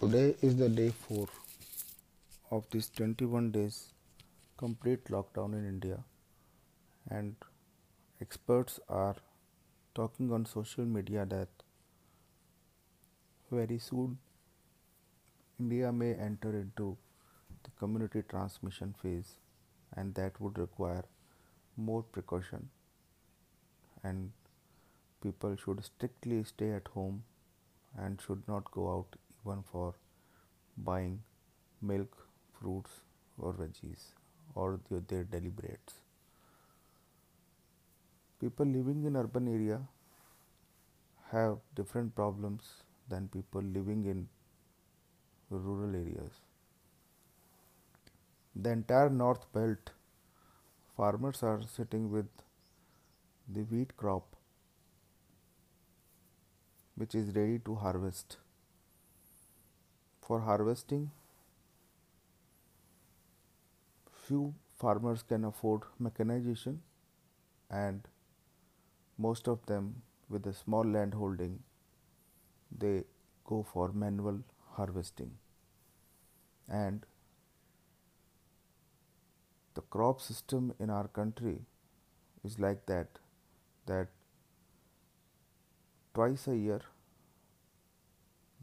Today is the day 4 of this 21 days complete lockdown in India, and experts are talking on social media that very soon India may enter into the community transmission phase, and that would require more precaution, and people should strictly stay at home and should not go out even for buying milk, fruits, or veggies or their, their daily breads. People living in urban area have different problems than people living in rural areas. The entire north belt farmers are sitting with the wheat crop which is ready to harvest. For harvesting, few farmers can afford mechanization and most of them with a small land holding they go for manual harvesting. And the crop system in our country is like that that twice a year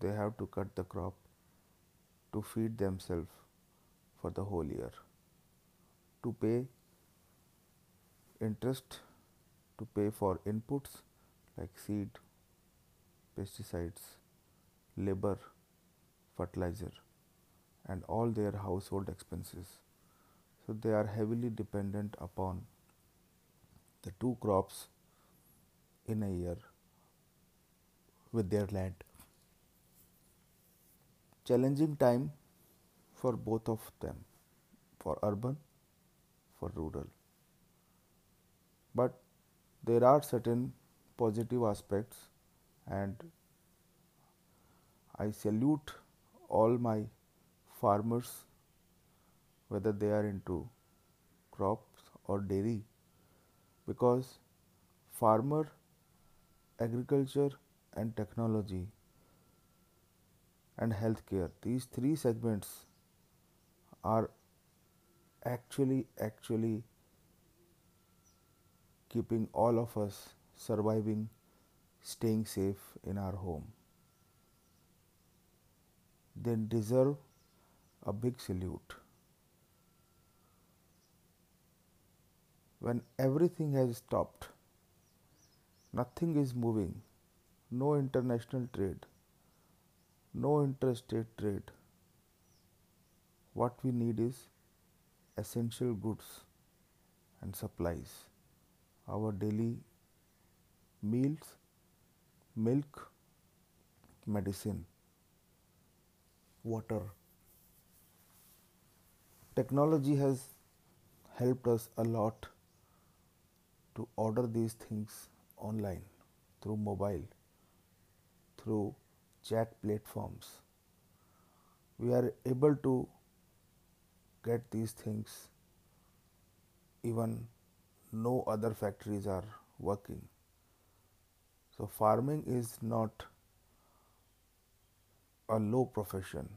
they have to cut the crop to feed themselves for the whole year. To pay interest to pay for inputs like seed pesticides labor fertilizer and all their household expenses. So they are heavily dependent upon the two crops in a year with their land challenging time for both of them for urban for rural. But there are certain positive aspects and i salute all my farmers whether they are into crops or dairy because farmer agriculture and technology and healthcare. These three segments are actually actually keeping all of us surviving staying safe in our home. They deserve a big salute. When everything has stopped nothing is moving no international trade no interstate trade. What we need is essential goods and supplies. Our daily meals, milk, medicine, water. Technology has helped us a lot to order these things online through mobile, through chat platforms. We are able to get these things even no other factories are working. So, farming is not a low profession.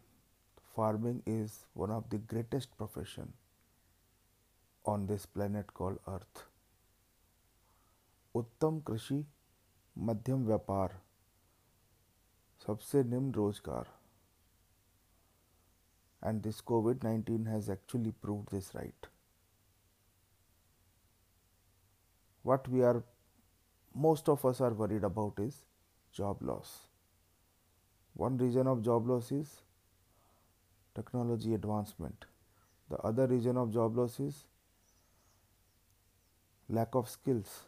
Farming is one of the greatest profession on this planet called Earth. उत्तम कृषि मध्यम व्यापार सबसे निम्न रोजगार and this COVID 19 has actually proved this right. What we are, most of us are worried about is job loss. One reason of job loss is technology advancement. The other reason of job loss is lack of skills.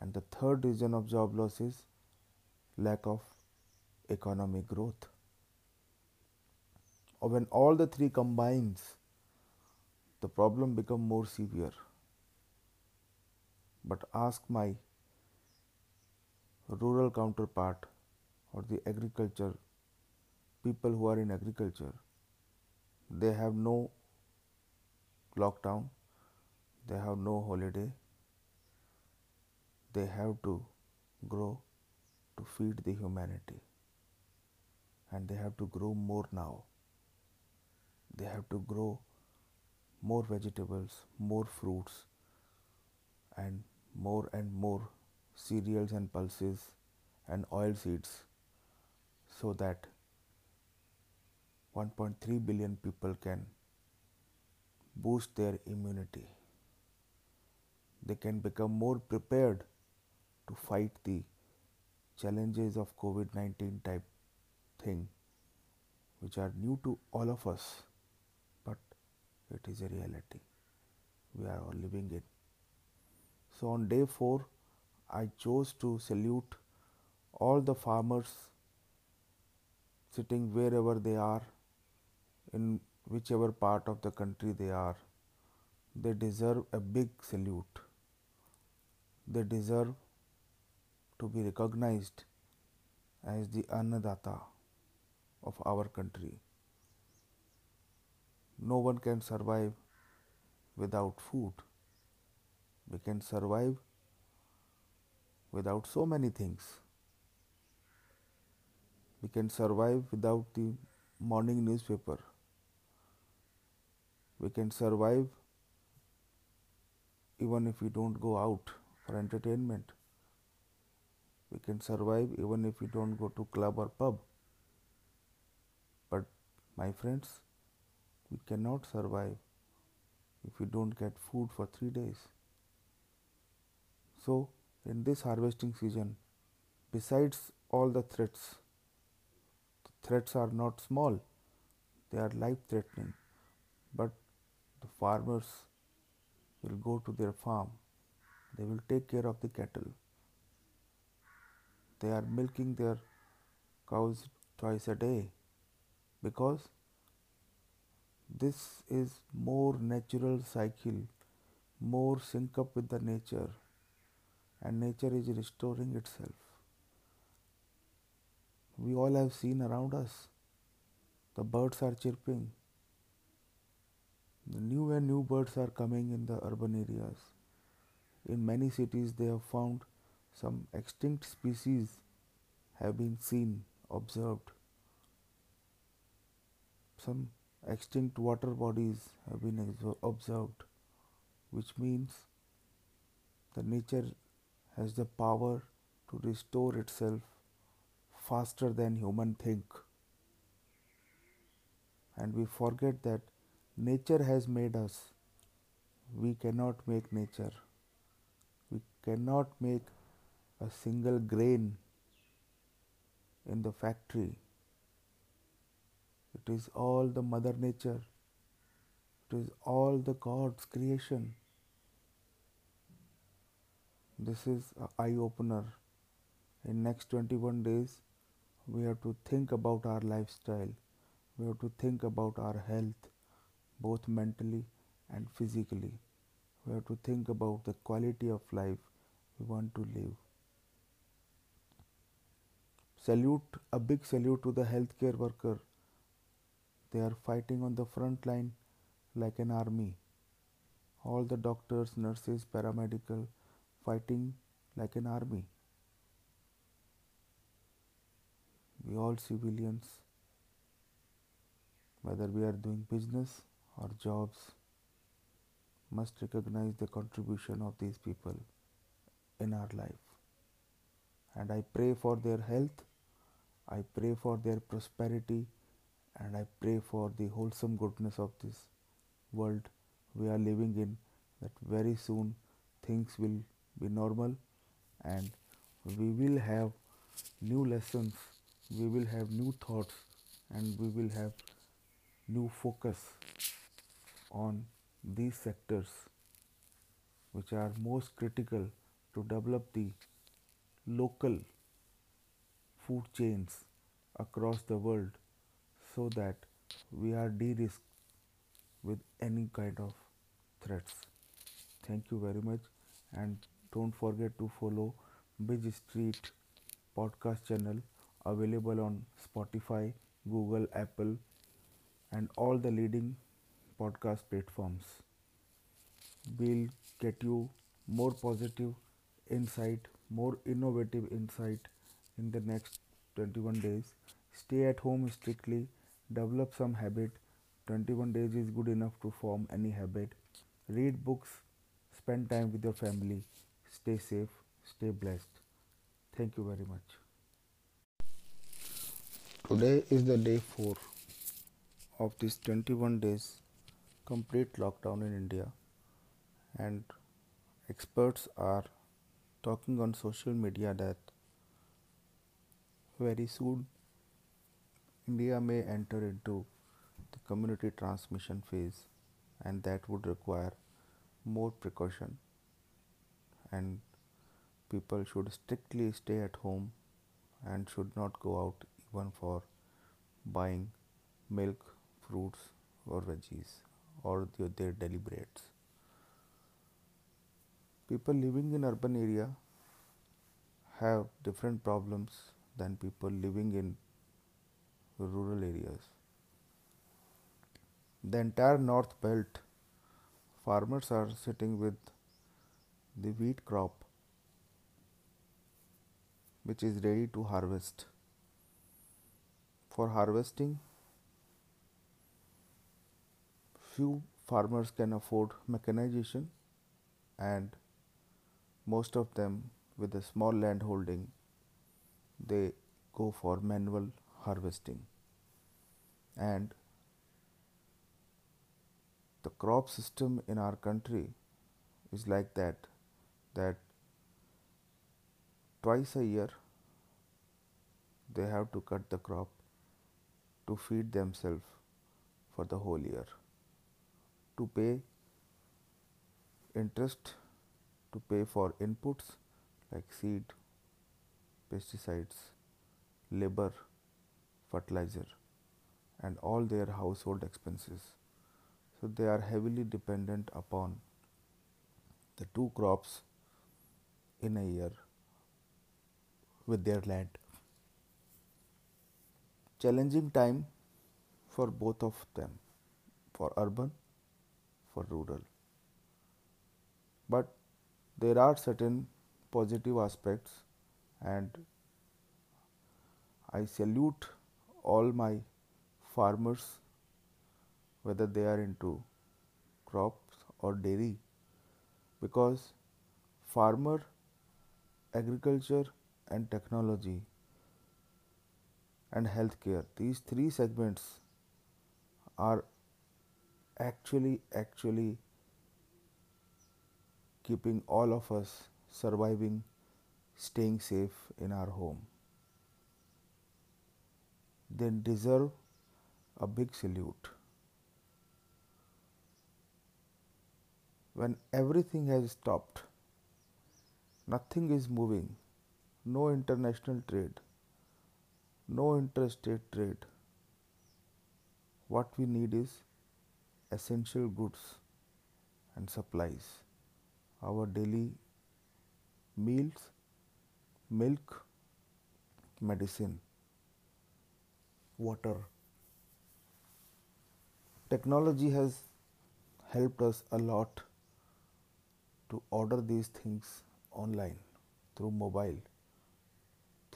And the third reason of job loss is lack of economic growth. Or when all the three combines, the problem become more severe. But ask my rural counterpart or the agriculture people who are in agriculture, they have no lockdown, they have no holiday, they have to grow to feed the humanity and they have to grow more now. They have to grow more vegetables, more fruits, and more and more cereals and pulses and oil seeds so that 1.3 billion people can boost their immunity. They can become more prepared to fight the challenges of COVID 19 type thing, which are new to all of us, but it is a reality we are all living in. So, on day 4, I chose to salute all the farmers sitting wherever they are, in whichever part of the country they are. They deserve a big salute. They deserve to be recognized as the Annadata of our country. No one can survive without food. We can survive without so many things. We can survive without the morning newspaper. We can survive even if we don't go out for entertainment. We can survive even if we don't go to club or pub. My friends, we cannot survive if we don't get food for 3 days. So, in this harvesting season, besides all the threats, the threats are not small, they are life threatening. But the farmers will go to their farm, they will take care of the cattle. They are milking their cows twice a day because this is more natural cycle, more sync up with the nature, and nature is restoring itself. We all have seen around us the birds are chirping, the new and new birds are coming in the urban areas. In many cities, they have found some extinct species have been seen, observed. Some extinct water bodies have been observed, which means the nature has the power to restore itself faster than human think. And we forget that Nature has made us. We cannot make nature. We cannot make a single grain in the factory. It is all the Mother Nature. It is all the God's creation. This is an eye opener. In next 21 days, we have to think about our lifestyle. We have to think about our health both mentally and physically. We have to think about the quality of life we want to live. Salute, a big salute to the healthcare worker. They are fighting on the front line like an army. All the doctors, nurses, paramedical fighting like an army. We all civilians, whether we are doing business or jobs must recognize the contribution of these people in our life. And I pray for their health, I pray for their prosperity, and I pray for the wholesome goodness of this world we are living in, that very soon things will be normal and we will have new lessons, we will have new thoughts, and we will have new focus on these sectors which are most critical to develop the local food chains across the world so that we are de-risked with any kind of threats. Thank you very much and don't forget to follow Bridge Street podcast channel available on Spotify, Google, Apple and all the leading podcast platforms. We'll get you more positive insight, more innovative insight in the next 21 days. stay at home strictly, develop some habit. 21 days is good enough to form any habit. Read books, spend time with your family, stay safe, stay blessed. Thank you very much. Today is the day 4 of this 21 days complete lockdown in India, and experts are talking on social media that very soon India may enter into the community transmission phase, and that would require more precaution, and people should strictly stay at home and should not go out even for buying milk, fruits, or veggies or their, daily breads. People living in urban area have different problems than people living in rural areas. The entire north belt farmers are sitting with the wheat crop which is ready to harvest. For harvesting, few farmers can afford mechanization and most of them with a small land holding they go for manual harvesting and the crop system in our country is like that that twice a year they have to cut the crop to feed themselves for the whole year to pay interest to pay for inputs like seed, pesticides, labor, fertilizer, and all their household expenses. So they are heavily dependent upon the two crops in a year with their land. Challenging time for both of them, for urban, for rural. But there are certain positive aspects and I salute all my farmers whether they are into crops or dairy because farmer agriculture and technology and healthcare these three segments are actually actually keeping all of us surviving, staying safe in our home. They deserve a big salute. When everything has stopped, nothing is moving, no international trade, no interstate trade. What we need is essential goods and supplies our daily meals, milk, medicine, water. Technology has helped us a lot to order these things online through mobile,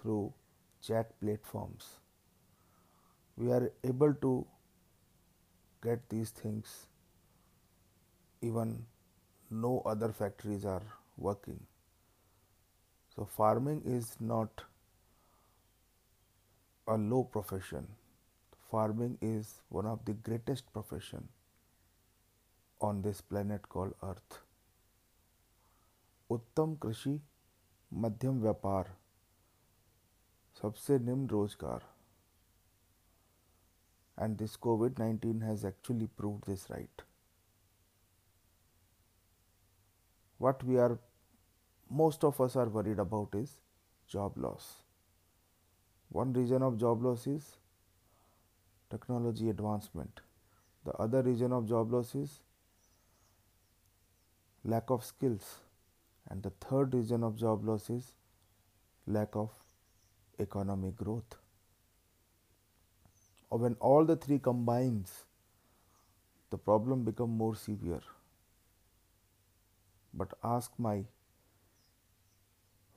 through chat platforms. We are able to get these things even no other factories are working. So, farming is not a low profession Farming is one of the greatest profession on this planet called Earth. उत्तम कृषि मध्यम व्यापार सबसे निम्न रोजगार and this COVID 19 has actually proved this right. what we are most of us are worried about is job loss. One reason of job loss is technology advancement. The other reason of job loss is lack of skills. And the third reason of job loss is lack of economic growth. Or when all the three combines, the problem become more severe but ask my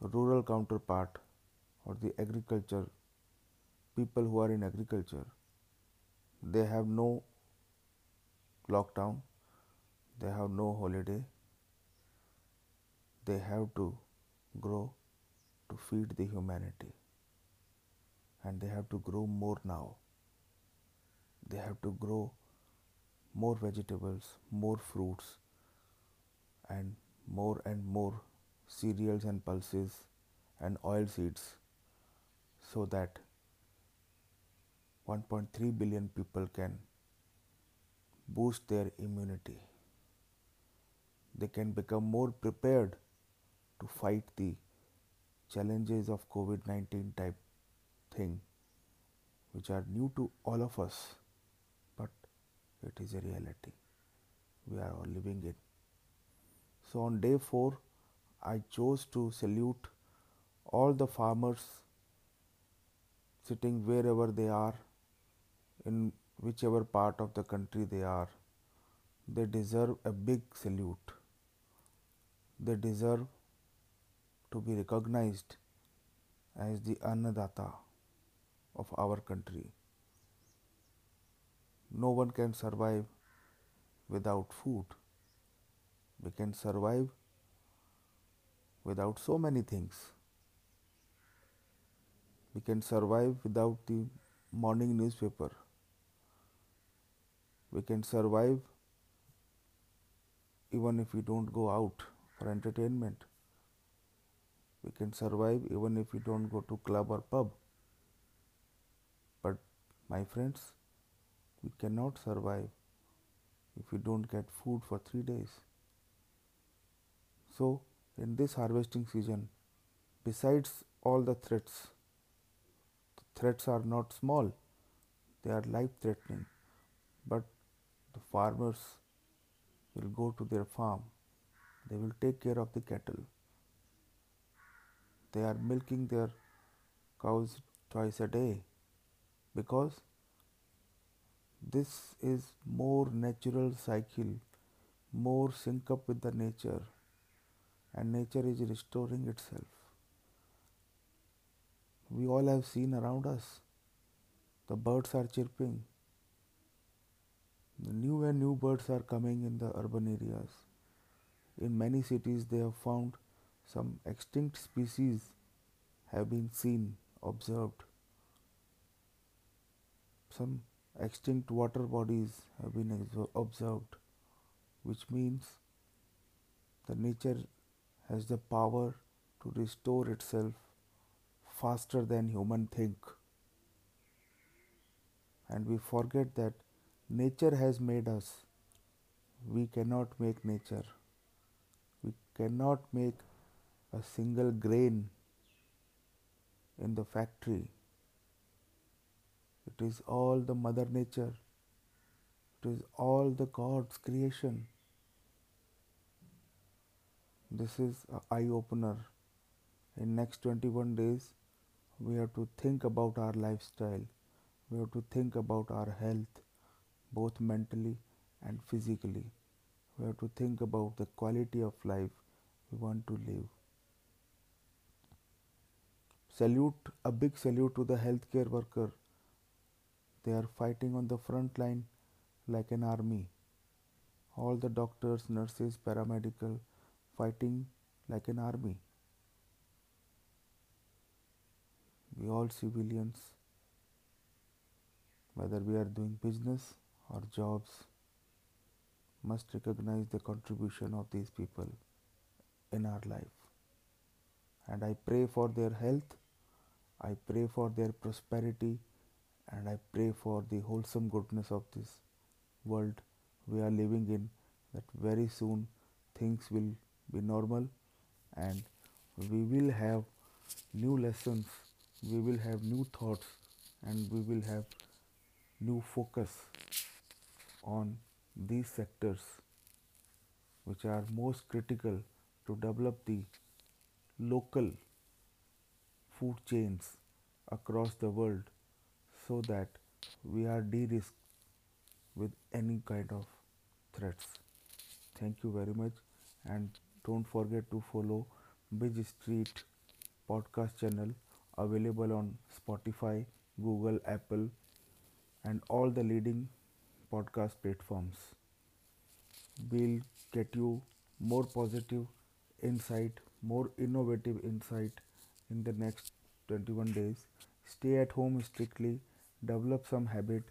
rural counterpart or the agriculture people who are in agriculture they have no lockdown. They have no holiday. They have to grow to feed the humanity. And they have to grow more now. They have to grow more vegetables more fruits and more and more cereals and pulses and oil seeds so that 1.3 billion people can boost their immunity they can become more prepared to fight the challenges of COVID 19 type thing, which are new to all of us, but it is a reality we are all living in. So, on day 4, I chose to salute all the farmers sitting wherever they are, in whichever part of the country they are. They deserve a big salute. They deserve to be recognized as the Annadata of our country. No one can survive without food. We can survive without so many things. We can survive without the morning newspaper. We can survive even if we don't go out for entertainment. We can survive even if we don't go to club or pub. But my friends, we cannot survive if we don't get food for 3 days. So, in this harvesting season, besides all the threats, the threats are not small, they are life threatening. But the farmers will go to their farm, they will take care of the cattle. They are milking their cows twice a day because this is more natural cycle more sync up with the nature and nature is restoring itself. We all have seen around us the birds are chirping the new and new birds are coming in the urban areas in many cities they have found some extinct species have been seen, observed. Some extinct water bodies have been observed, which means the nature has the power to restore itself faster than human think. And we forget that nature has made us. We cannot make nature. We cannot make a single grain in the factory. It is all the Mother Nature. It is all the God's creation. This is an eye opener. In next 21 days, we have to think about our lifestyle. We have to think about our health, both mentally and physically. We have to think about the quality of life we want to live. Salute a big salute to the healthcare worker. They are fighting on the front line like an army. All the doctors nurses paramedical fighting like an army. We all civilians whether we are doing business or jobs must recognize the contribution of these people in our life. And i pray for their health I pray for their prosperity and I pray for the wholesome goodness of this world we are living in that very soon things will be normal and we will have new lessons we will have new thoughts and we will have new focus on these sectors which are most critical to develop the local food chains across the world so that we are de-risked with any kind of threats. Thank you very much and don't forget to follow Bridge Street podcast channel available on Spotify, Google, Apple, and all the leading podcast platforms. We'll get you more positive insight, more innovative insight in the next 21 days. Stay at home strictly, develop some habit.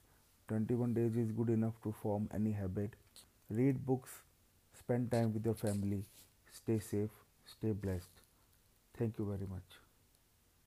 21 days is good enough to form any habit. Read books, spend time with your family. Stay safe, stay blessed. Thank you very much.